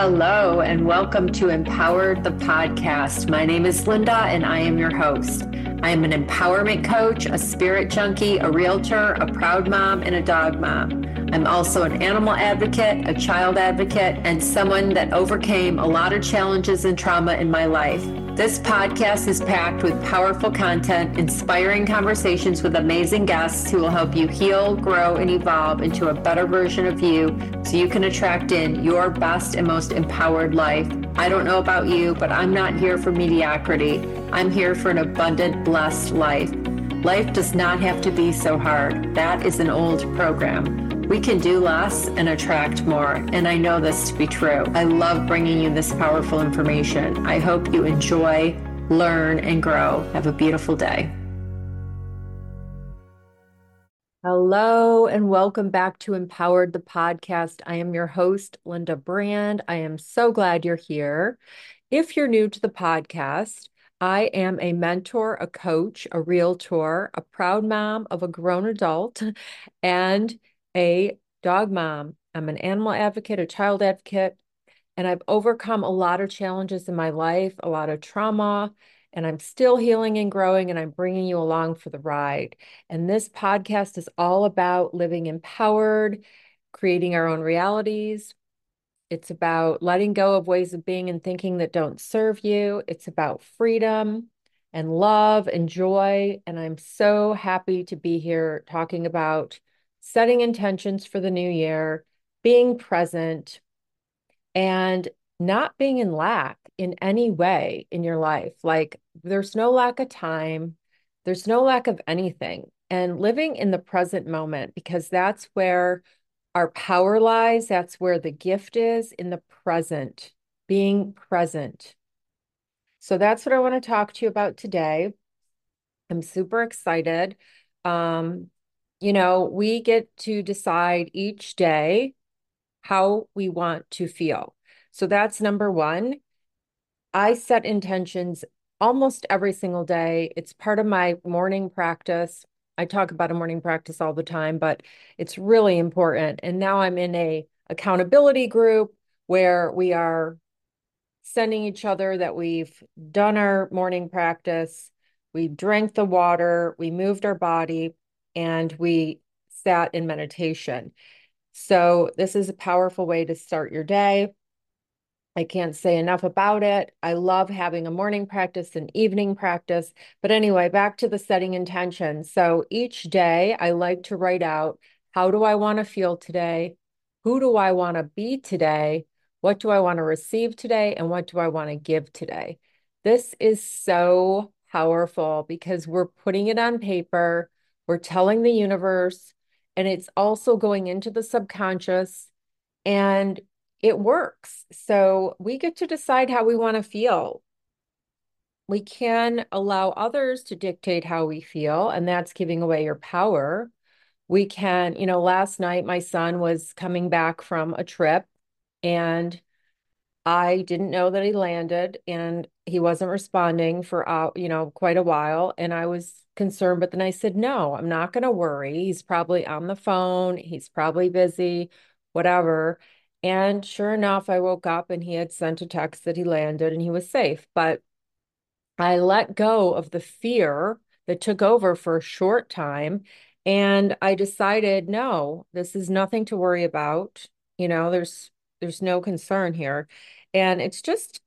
Hello, and welcome to Empowered the Podcast. My name is Linda, and I am your host. I am an empowerment coach, a spirit junkie, a realtor, a proud mom, and a dog mom. I'm also an animal advocate, a child advocate, and someone that overcame a lot of challenges and trauma in my life. This podcast is packed with powerful content, inspiring conversations with amazing guests who will help you heal, grow, and evolve into a better version of you so you can attract in your best and most empowered life. I don't know about you, but I'm not here for mediocrity. I'm here for an abundant, blessed life. Life does not have to be so hard. That is an old program. We can do less and attract more, and I know this to be true. I love bringing you this powerful information. I hope you enjoy, learn, and grow. Have a beautiful day. Hello, and welcome back to Empowered the Podcast. I am your host, Linda Brand. I am so glad you're here. If you're new to the podcast, I am a mentor, a coach, a realtor, a proud mom of a grown adult, and a dog mom. I'm an animal advocate, a child advocate, and I've overcome a lot of challenges in my life, a lot of trauma, and I'm still healing and growing, and I'm bringing you along for the ride. And this podcast is all about living empowered, creating our own realities. It's about letting go of ways of being and thinking that don't serve you. It's about freedom and love and joy. And I'm so happy to be here talking about setting intentions for the new year, being present, and not being in lack in any way in your life. Like there's no lack of time, there's no lack of anything. And living in the present moment, because that's where our power lies, that's where the gift is in the present, being present. So that's what I want to talk to you about today. I'm super excited. Um, you know, we get to decide each day how we want to feel. So that's number one. I set intentions almost every single day. It's part of my morning practice. I talk about a morning practice all the time, but it's really important. And now I'm in a accountability group where we are sending each other that we've done our morning practice, we drank the water, we moved our body, and we sat in meditation. So, this is a powerful way to start your day. I can't say enough about it. I love having a morning practice and evening practice. But anyway, back to the setting intention. So, each day I like to write out how do I want to feel today? Who do I want to be today? What do I want to receive today? And what do I want to give today? This is so powerful because we're putting it on paper we're telling the universe, and it's also going into the subconscious, and it works. So we get to decide how we want to feel. We can allow others to dictate how we feel, and that's giving away your power. We can, you know, last night my son was coming back from a trip and I didn't know that he landed and he wasn't responding for uh, you know quite a while and I was concerned but then I said no I'm not going to worry. He's probably on the phone. He's probably busy whatever and sure enough I woke up and he had sent a text that he landed and he was safe but I let go of the fear that took over for a short time and I decided no this is nothing to worry about. You know there's there's no concern here and it's just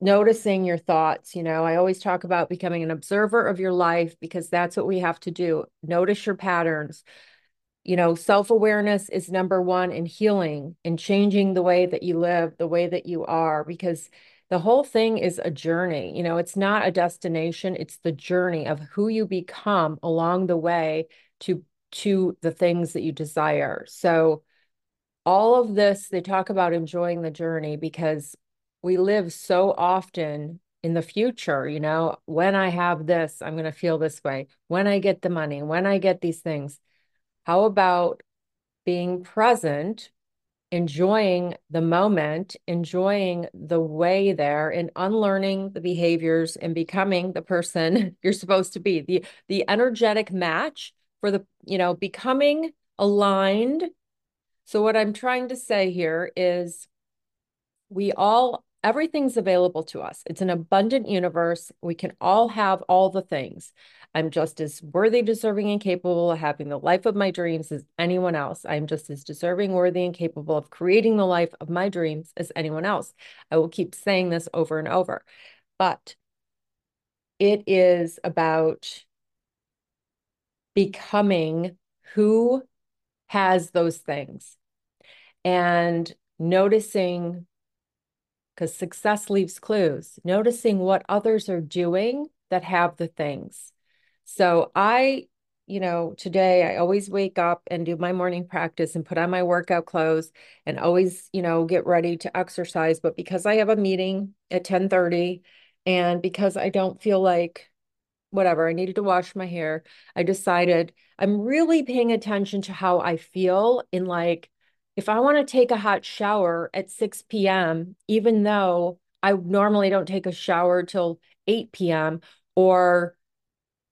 noticing your thoughts. You know, I always talk about becoming an observer of your life because that's what we have to do. Notice your patterns. You know, self awareness is number one in healing and changing the way that you live, the way that you are, because the whole thing is a journey. You know, it's not a destination, it's the journey of who you become along the way to to the things that you desire. So all of this, they talk about enjoying the journey because we live so often in the future, you know, when I have this, I'm going to feel this way. When I get the money, when I get these things, how about being present, enjoying the moment, enjoying the way there and unlearning the behaviors and becoming the person you're supposed to be. The the energetic match for the, you know, becoming aligned so, what I'm trying to say here is we all, everything's available to us. It's an abundant universe. We can all have all the things. I'm just as worthy, deserving, and capable of having the life of my dreams as anyone else. I'm just as deserving, worthy, and capable of creating the life of my dreams as anyone else. I will keep saying this over and over. But it is about becoming who has those things and noticing because success leaves clues, noticing what others are doing that have the things. So I, you know, today I always wake up and do my morning practice and put on my workout clothes and always, you know, get ready to exercise. But because I have a meeting at 10:30 and because I don't feel like whatever, I needed to wash my hair, I decided I'm really paying attention to how I feel in like if I want to take a hot shower at 6 p.m., even though I normally don't take a shower till 8 p.m., or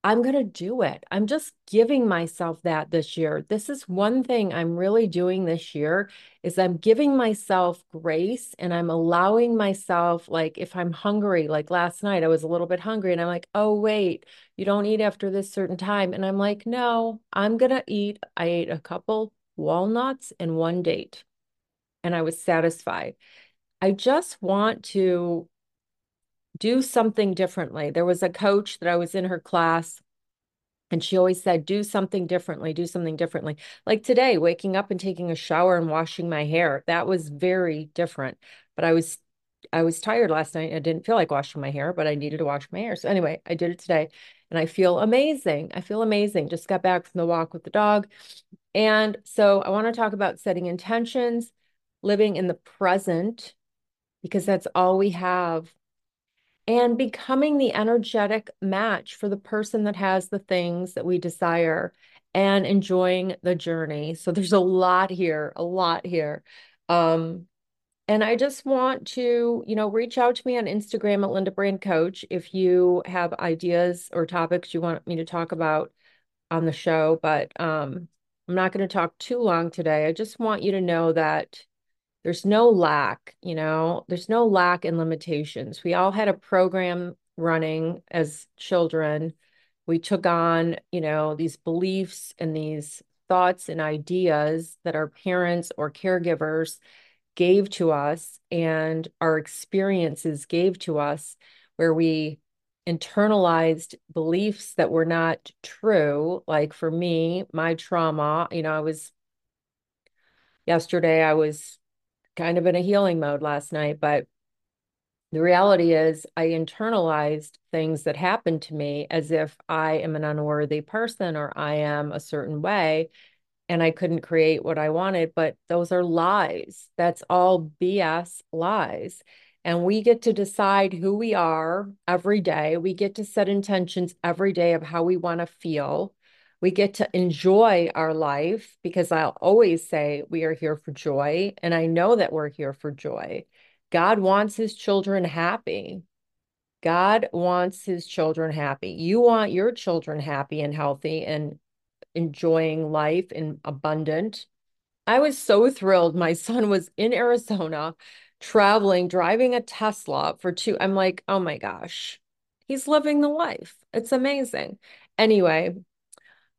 I'm going to do it. I'm just giving myself that this year. This is one thing I'm really doing this year is I'm giving myself grace and I'm allowing myself like if I'm hungry, like last night I was a little bit hungry and I'm like, "Oh wait, you don't eat after this certain time." And I'm like, "No, I'm going to eat." I ate a couple walnuts and one date and I was satisfied. I just want to do something differently. There was a coach that I was in her class and she always said, do something differently, do something differently. Like today, waking up and taking a shower and washing my hair, that was very different. But I was I was tired last night. I didn't feel like washing my hair, but I needed to wash my hair. So anyway, I did it today and I feel amazing. I feel amazing. Just got back from the walk with the dog. And so I want to talk about setting intentions, living in the present, because that's all we have and becoming the energetic match for the person that has the things that we desire and enjoying the journey. So there's a lot here, a lot here. Um, and I just want to, you know, reach out to me on Instagram at Linda Brand Coach if you have ideas or topics you want me to talk about on the show. But um, I'm not going to talk too long today. I just want you to know that there's no lack, you know, there's no lack in limitations. We all had a program running as children. We took on, you know, these beliefs and these thoughts and ideas that our parents or caregivers gave to us and our experiences gave to us, where we internalized beliefs that were not true. Like for me, my trauma, you know, I was yesterday, I was kind of in a healing mode last night, but the reality is I internalized things that happened to me as if I am an unworthy person or I am a certain way and I couldn't create what I wanted. But those are lies. That's all BS lies. And we get to decide who we are every day. We get to set intentions every day of how we want to feel. We get to enjoy our life because I'll always say we are here for joy. And I know that we're here for joy. God wants his children happy. God wants his children happy. You want your children happy and healthy and enjoying life and abundant. I was so thrilled. My son was in Arizona traveling, driving a Tesla for two. I'm like, oh my gosh, he's living the life. It's amazing. Anyway,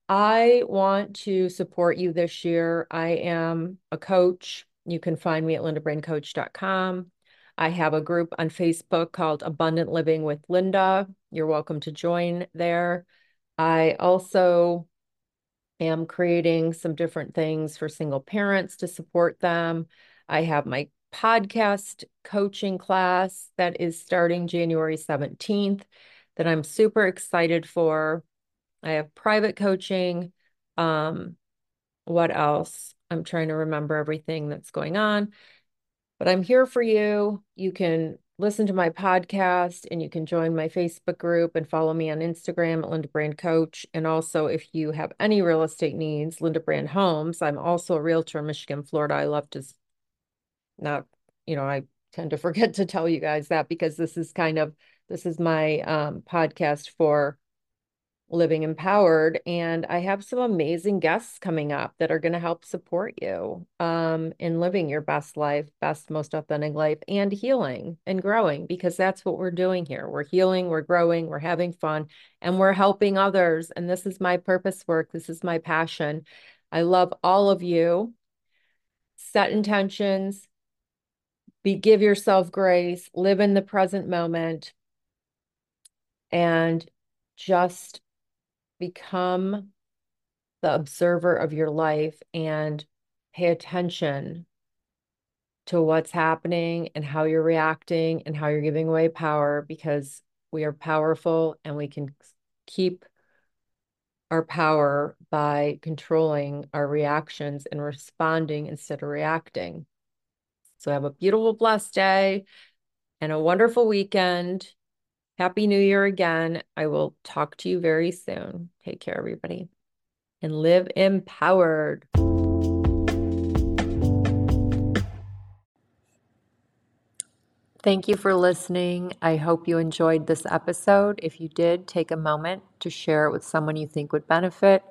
I want to support you this year. I am a coach. You can find me at lindabrandcoach.com. I have a group on Facebook called Abundant Living with Linda. You're welcome to join there. I also am creating some different things for single parents to support them. I have my podcast coaching class that is starting January 17th that I'm super excited for. I have private coaching. Um, what else? I'm trying to remember everything that's going on, but I'm here for you. You can listen to my podcast and you can join my Facebook group and follow me on Instagram at Linda Brand Coach. And also, if you have any real estate needs, Linda Brand Homes. I'm also a realtor in Michigan, Florida. I love to not, you know, I tend to forget to tell you guys that because this is kind of this is my um, podcast for Living Empowered. And I have some amazing guests coming up that are going to help support you um, in living your best life, best, most authentic life, and healing and growing because that's what we're doing here. We're healing, we're growing, we're having fun, and we're helping others. And this is my purpose work. This is my passion. I love all of you. Set intentions, be give yourself grace, live in the present moment, and just become the observer of your life and pay attention to what's happening and how you're reacting and how you're giving away power because we are powerful and we can keep our power by controlling our reactions and responding instead of reacting. So have a beautiful, blessed day and a wonderful weekend. Happy New Year again. I will talk to you very soon. Take care, everybody, and live empowered. Thank you for listening. I hope you enjoyed this episode. If you did, take a moment to share it with someone you think would benefit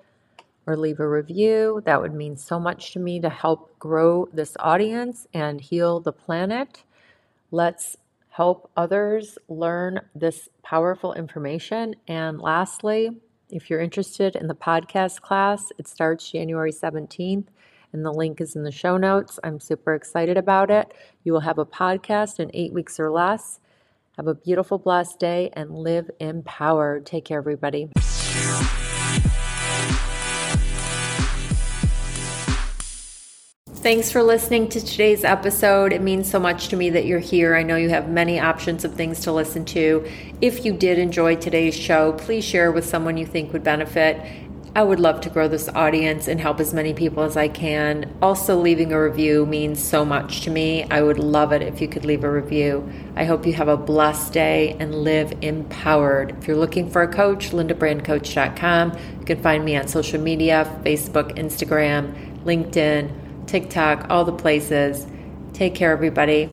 or leave a review. That would mean so much to me to help grow this audience and heal the planet. Let's help others learn this powerful information. And lastly, if you're interested in the podcast class, it starts January 17th and the link is in the show notes. I'm super excited about it. You will have a podcast in eight weeks or less. Have a beautiful, blessed day and live empowered. Take care, everybody. Thanks for listening to today's episode. It means so much to me that you're here. I know you have many options of things to listen to. If you did enjoy today's show, please share with someone you think would benefit. I would love to grow this audience and help as many people as I can. Also, leaving a review means so much to me. I would love it if you could leave a review. I hope you have a blessed day and live empowered. If you're looking for a coach, lindabrandcoach.com. You can find me on social media Facebook, Instagram, LinkedIn. TikTok, all the places. Take care, everybody.